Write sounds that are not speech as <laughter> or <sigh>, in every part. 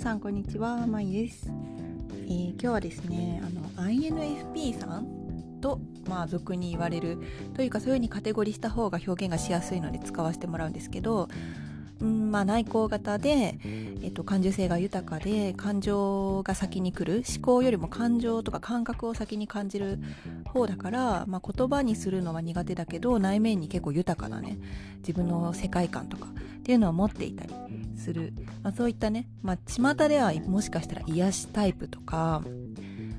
さんこんにちは、まいです、えー、今日はですね、あの INFP さんとまあ俗に言われるというかそういう風にカテゴリーした方が表現がしやすいので使わせてもらうんですけど、うんまあ、内向型で、えっと、感受性が豊かで感情が先に来る思考よりも感情とか感覚を先に感じる方だから、まあ、言葉にするのは苦手だけど内面に結構豊かなね自分の世界観とかっていうのを持っていたりする、まあ、そういったね、まあ、巷ではもしかしたら癒しタイプとか、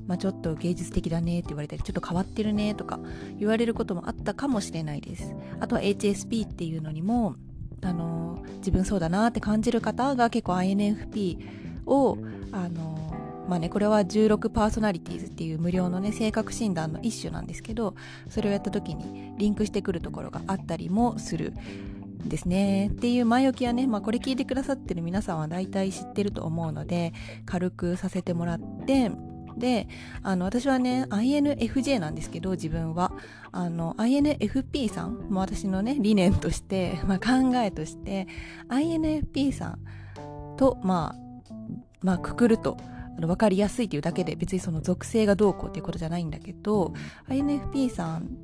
まあ、ちょっと芸術的だねって言われたりちょっと変わってるねとか言われることもあったかもしれないです。あとは HSP っていうのにもあの自分そうだなって感じる方が結構 INFP をあのまあねこれは16パーソナリティーズっていう無料のね性格診断の一種なんですけどそれをやった時にリンクしてくるところがあったりもする。ですね。っていう前置きはね、まあ、これ聞いてくださってる皆さんは大体知ってると思うので軽くさせてもらってであの私はね INFJ なんですけど自分は。あの INFP さんも私のね理念として、<laughs> まあ、考えとして INFP さんとまあまあくくると分かりやすいというだけで別にその属性がどうこうっていうことじゃないんだけど INFP さん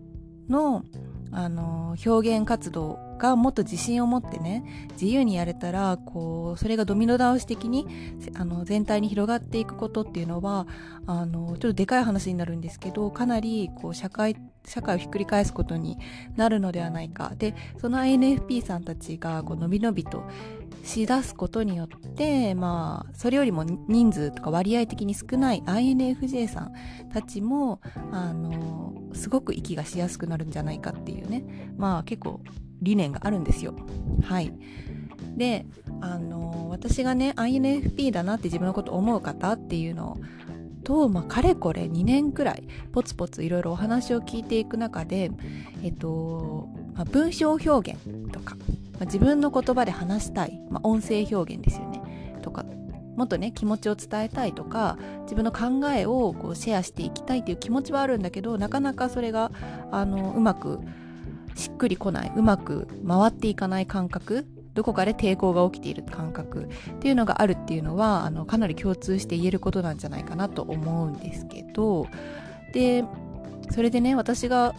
のあの表現活動がもっと自信を持ってね自由にやれたらこうそれがドミノ倒し的にあの全体に広がっていくことっていうのはあのちょっとでかい話になるんですけどかなりこう社会社会をひっくり返すことになるのではないか。でその NFP さんたちがこうのびのびとしだすことによってまあそれよりも人数とか割合的に少ない INFJ さんたちもあのすごく息がしやすくなるんじゃないかっていうねまあ結構理念があるんですよ。はい。で、あの私がね INFP だなって自分のこと思う方っていうのと、まあ、かれこれ2年くらいポツポツいろいろお話を聞いていく中で、えっとまあ、文章表現とか、まあ、自分の言葉で話したい、まあ、音声表現ですよね。とかもっとね気持ちを伝えたいとか自分の考えをこうシェアしていきたいっていう気持ちはあるんだけどなかなかそれがあのうまくしっくりこないうまく回っていかない感覚どこかで抵抗が起きている感覚っていうのがあるっていうのはあのかなり共通して言えることなんじゃないかなと思うんですけどでそれでね私が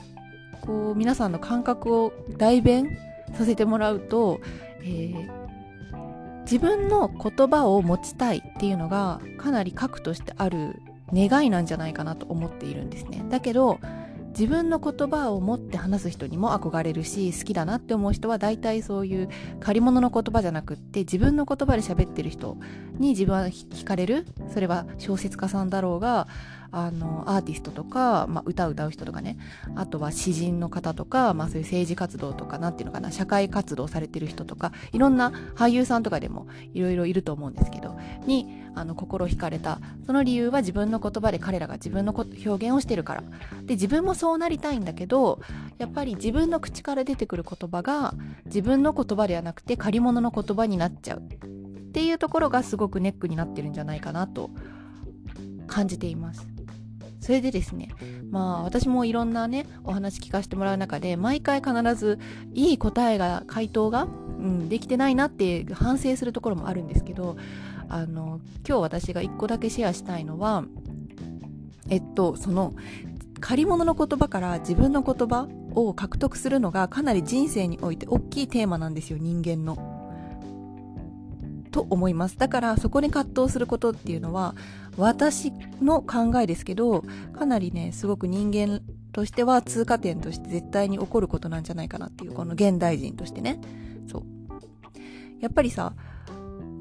こう皆さんの感覚を代弁させてもらうと、えー、自分の言葉を持ちたいっていうのがかなり核としてある願いなんじゃないかなと思っているんですね。だけど自分の言葉を持って話す人にも憧れるし好きだなって思う人は大体そういう借り物の言葉じゃなくって自分の言葉で喋ってる人に自分は惹かれるそれは小説家さんだろうがあのアーティストとか、まあ、歌を歌う人とかね。あとは詩人の方とか、まあ、そういう政治活動とかなんていうのかな社会活動されてる人とかいろんな俳優さんとかでもいろいろいると思うんですけどにあの心惹かれた。その理由は自分の言葉で彼らが自分の表現をしてるから。で自分もそうなりたいんだけどやっぱり自分の口から出てくる言葉が自分の言葉ではなくて借り物の言葉になっちゃう。っていうところがすごくネックになってるんじゃないかなと感じています。それでですねまあ私もいろんなねお話聞かせてもらう中で毎回必ずいい答えが回答が、うん、できてないなって反省するところもあるんですけどあの今日私が1個だけシェアしたいのはえっとその借り物の言葉から自分の言葉を獲得するのがかなり人生において大きいテーマなんですよ人間の。と思います。だからそこに葛藤することっていうのは私の考えですけどかなりねすごく人間としては通過点として絶対に起こることなんじゃないかなっていうこの現代人としてね。そう。やっぱりさ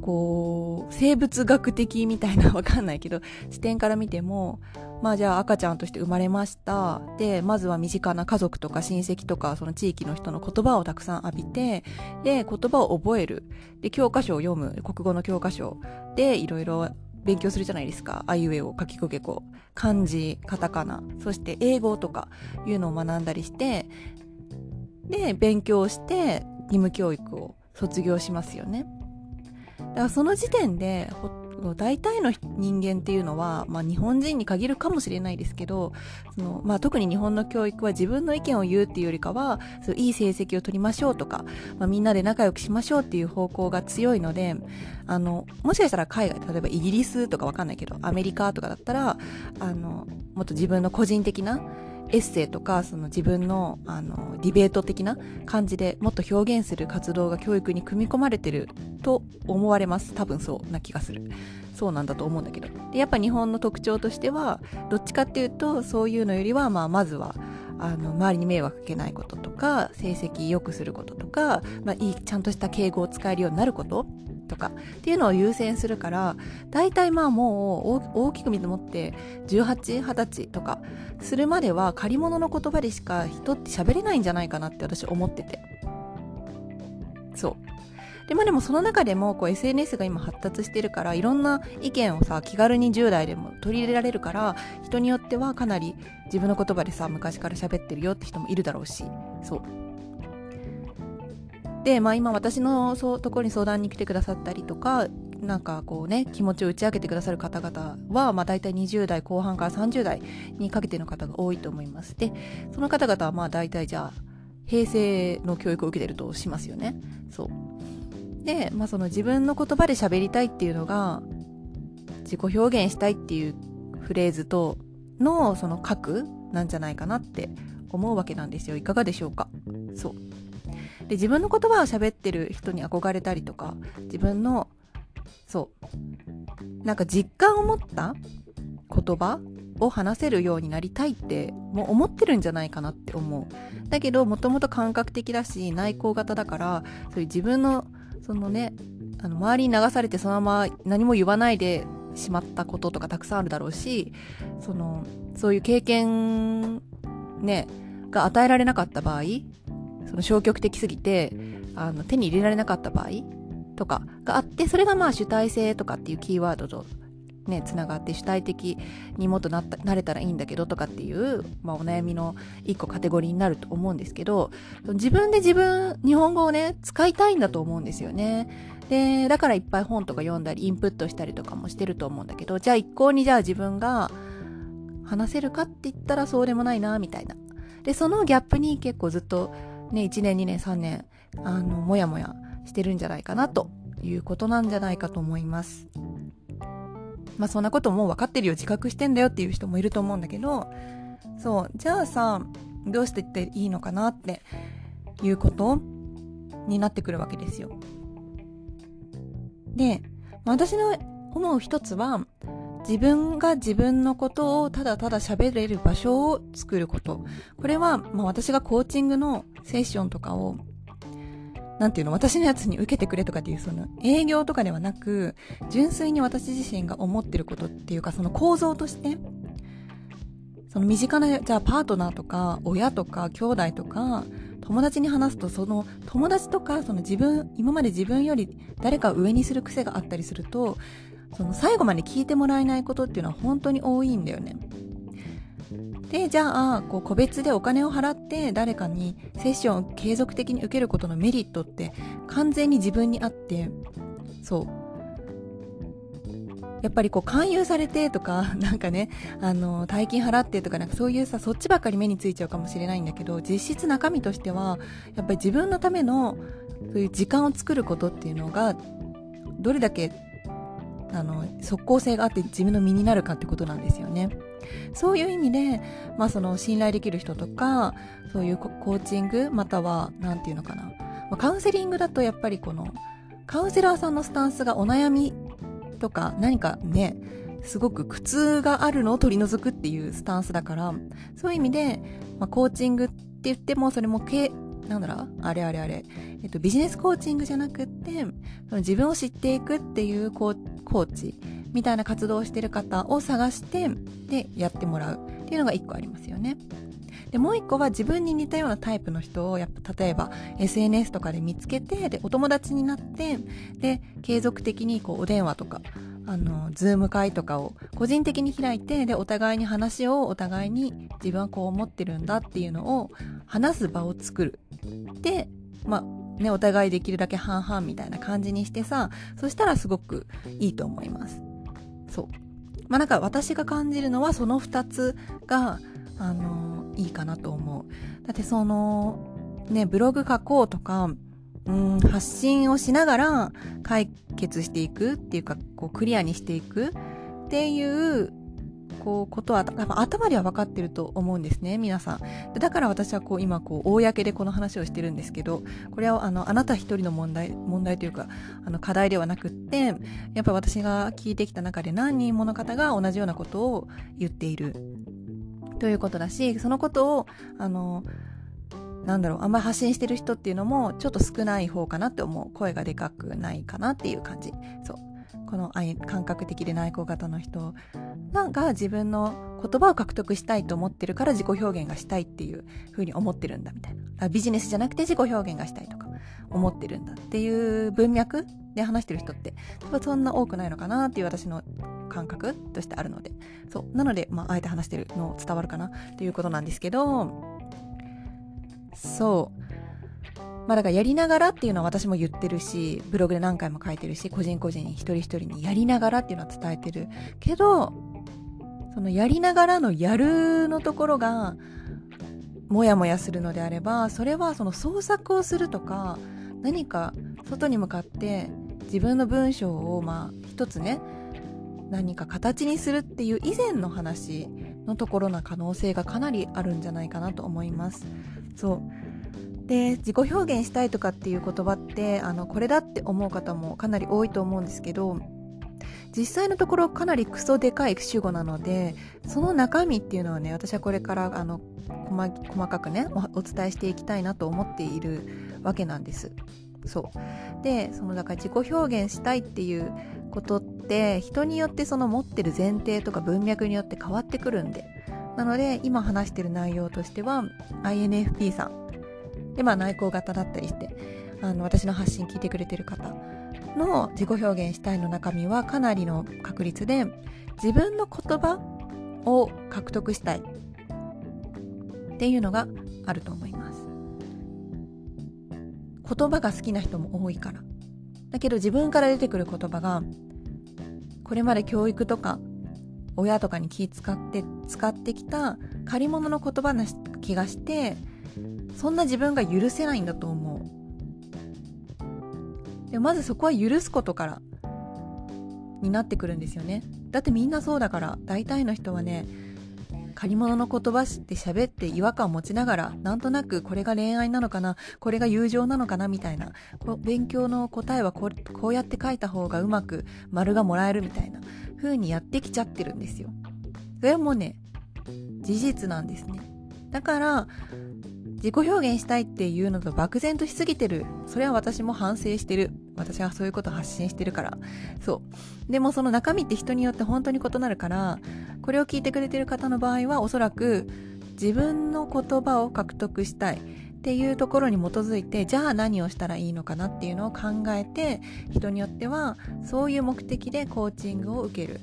こう生物学的みたいなわかんないけど <laughs> 視点から見てもまあじゃあ赤ちゃんとして生まれました。でまずは身近な家族とか親戚とかその地域の人の言葉をたくさん浴びてで言葉を覚える。で教科書を読む。国語の教科書。でいろいろ勉強するじゃないですか。あいうえを書きこけこ。漢字カタカナ。そして英語とかいうのを学んだりしてで勉強して義務教育を卒業しますよね。からその時点で大体の人間っていうのは、まあ、日本人に限るかもしれないですけどその、まあ、特に日本の教育は自分の意見を言うっていうよりかはそういい成績を取りましょうとか、まあ、みんなで仲良くしましょうっていう方向が強いのであのもしかしたら海外例えばイギリスとかわかんないけどアメリカとかだったらあのもっと自分の個人的なエッセイとかその自分のあのディベート的な感じでもっと表現する活動が教育に組み込まれてると思われます。多分そうな気がする。そうなんだと思うんだけど。でやっぱ日本の特徴としてはどっちかっていうとそういうのよりは、まあ、まずはあの周りに迷惑かけないこととか成績良くすることとか、まあ、いいちゃんとした敬語を使えるようになることとかっていうのを優先するから大体まあもう大きく見積もって1820歳とかするまでは借り物の言葉でしか人って喋れないんじゃないかなって私思ってて。そう。でまでもその中でもこう SNS が今発達してるからいろんな意見をさ気軽に10代でも取り入れられるから人によってはかなり自分の言葉でさ昔から喋ってるよって人もいるだろうし。そう。で、まあ、今私のそうところに相談に来てくださったりとかなんかこうね気持ちを打ち明けてくださる方々は、まあ、大体20代後半から30代にかけての方が多いと思います。でその方々はまあ大体じゃあ平成の教育を受けてるとしますよね。そう。で、まあ、その自分の言葉で喋りたいっていうのが自己表現したいっていうフレーズとのその核なんじゃないかなって思うわけなんですよ。いかがでしょうか？そう。で自分の言葉を喋ってる人に憧れたりとか自分のそうなんか実感を持った言葉を話せるようになりたいってもう思ってるんじゃないかなって思う。だけどもともと感覚的だし内向型だからそういう自分のそのねあの周りに流されてそのまま何も言わないでしまったこととかたくさんあるだろうしそのそういう経験ねが与えられなかった場合その消極的すぎてあの手に入れられなかった場合とかがあってそれがまあ主体性とかっていうキーワードとねつながって主体的にもっとなったなれたらいいんだけどとかっていう、まあ、お悩みの一個カテゴリーになると思うんですけど自分で自分日本語をね使いたいんだと思うんですよね。でだからいっぱい本とか読んだりインプットしたりとかもしてると思うんだけどじゃあ一向にじゃあ自分が話せるかって言ったらそうでもないなみたいな。でそのギャップに結構ずっとね、1年2年3年あのもやもやしてるんじゃないかなということなんじゃないかと思います。まあそんなこともう分かってるよ自覚してんだよっていう人もいると思うんだけどそうじゃあさどうしてっていいのかなっていうことになってくるわけですよ。で私の思う一つは自分が自分のことをただただ喋れる場所を作ること。これは、まあ、私がコーチングのセッションとかを、なんていうの、私のやつに受けてくれとかっていう、その営業とかではなく、純粋に私自身が思ってることっていうか、その構造として、その身近な、じゃあパートナーとか、親とか、兄弟とか、友達に話すと、その友達とか、その自分、今まで自分より誰かを上にする癖があったりすると、その最後まで聞いてもらえないことっていうのは本当に多いんだよね。でじゃあこう個別でお金を払って誰かにセッションを継続的に受けることのメリットって完全に自分にあってそうやっぱりこう勧誘されてとか <laughs> なんかねあの大金払ってとかなんかそういうさそっちばっかり目についちゃうかもしれないんだけど実質中身としてはやっぱり自分のためのそういう時間を作ることっていうのがどれだけあの即効性があって自分の身になるかってことなんですよね。そういう意味で、まあ、その信頼できる人とかそういうコーチングまたは何て言うのかな、まあ、カウンセリングだとやっぱりこのカウンセラーさんのスタンスがお悩みとか何かねすごく苦痛があるのを取り除くっていうスタンスだからそういう意味で、まあ、コーチングって言ってもそれもなんだろう？あれあれあれ、えっと、ビジネスコーチングじゃなくって自分を知っていくっていうコーチみたいな活動をしてる方を探してでやってもらう。っていうのが一個ありますよね。でもう一個は自分に似たようなタイプの人をやっぱ例えば SNS とかで見つけてでお友達になってで継続的にこうお電話とかあのズーム会とかを個人的に開いてでお互いに話をお互いに自分はこう思ってるんだっていうのを話す場を作る。でまあね、お互いできるだけ半々みたいな感じにしてさそしたらすごくいいと思います。そう。まあなんか私が感じるのはその2つがあのいいかなと思う。だってそのねブログ書こうとかうん発信をしながら解決していくっていうかこうクリアにしていくっていうこうことは頭では分かってると思うんですね皆さん。だから私はこう今こう公でこの話をしてるんですけどこれはあのあなた一人の問題問題というかあの課題ではなくってやっぱ私が聞いてきた中で何人もの方が同じようなことを言っている。ということだしそのことをあのなんだろうあんまり発信してる人っていうのもちょっと少ない方かなって思う。声がでかくないかなっていう感じ。そう。この感覚的で内向型の人が自分の言葉を獲得したいと思ってるから自己表現がしたいっていうふうに思ってるんだみたいな。ビジネスじゃなくて自己表現がしたいとか思ってるんだっていう文脈で話してる人って多分そんな多くないのかなっていう私の感覚としてあるので。そう。なので、まあ、あえて話してるの伝わるかなっていうことなんですけどそう。まあだからやりながらっていうのは私も言ってるし、ブログで何回も書いてるし、個人個人一人一人にやりながらっていうのは伝えてるけど、そのやりながらのやるのところが、もやもやするのであれば、それはその創作をするとか、何か外に向かって自分の文章をまあ一つね、何か形にするっていう以前の話のところな可能性がかなりあるんじゃないかなと思います。そう。で自己表現したいとかっていう言葉ってあのこれだって思う方もかなり多いと思うんですけど実際のところかなりクソでかい主語なのでその中身っていうのはね私はこれからあの細かくねお伝えしていきたいなと思っているわけなんです。そう。でそのだから自己表現したいっていうことって人によってその持ってる前提とか文脈によって変わってくるんで。なので今話してる内容としては INFP さん。でまあ内向型だったりしてあの私の発信聞いてくれてる方の自己表現したいの中身はかなりの確率で自分の言葉を獲得したいっていうのがあると思います。言葉が好きな人も多いから。だけど自分から出てくる言葉がこれまで教育とか親とかに気使って使ってきた借り物の言葉な気がしてそんな自分が許せないんだと思う。でまずそこは許すことからになってくるんですよね。だってみんなそうだから大体の人はね借り物の言葉で喋って違和感を持ちながらなんとなくこれが恋愛なのかなこれが友情なのかなみたいな勉強の答えはこうやって書いた方がうまく丸がもらえるみたいな風にやってきちゃってるんですよそれはもうね事実なんですねだから自己表現したいっていうのと漠然としすぎてる。それは私も反省してる。私はそういうことを発信してるから。そう。でもその中身って人によって本当に異なるから、これを聞いてくれてる方の場合はおそらく自分の言葉を獲得したい。っていうところに基づいてじゃあ何をしたらいいのかなっていうのを考えて人によってはそういう目的でコーチングを受ける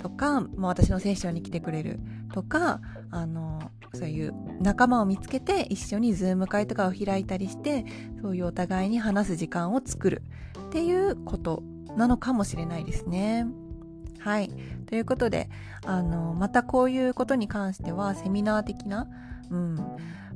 とか、まあ、私のセッションに来てくれるとかあのそういう仲間を見つけて一緒にズーム会とかを開いたりしてそういうお互いに話す時間を作るっていうことなのかもしれないですね。はい。ということで、あの、またこういうことに関してはセミナー的な、うん、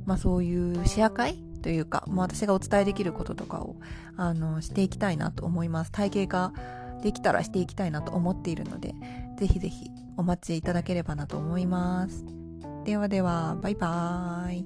まあそういうシェア会というか、まあ、私がお伝えできることとかを、あの、していきたいなと思います。体系化できたらしていきたいなと思っているので、ぜひぜひお待ちいただければなと思います。ではでは、バイバーイ。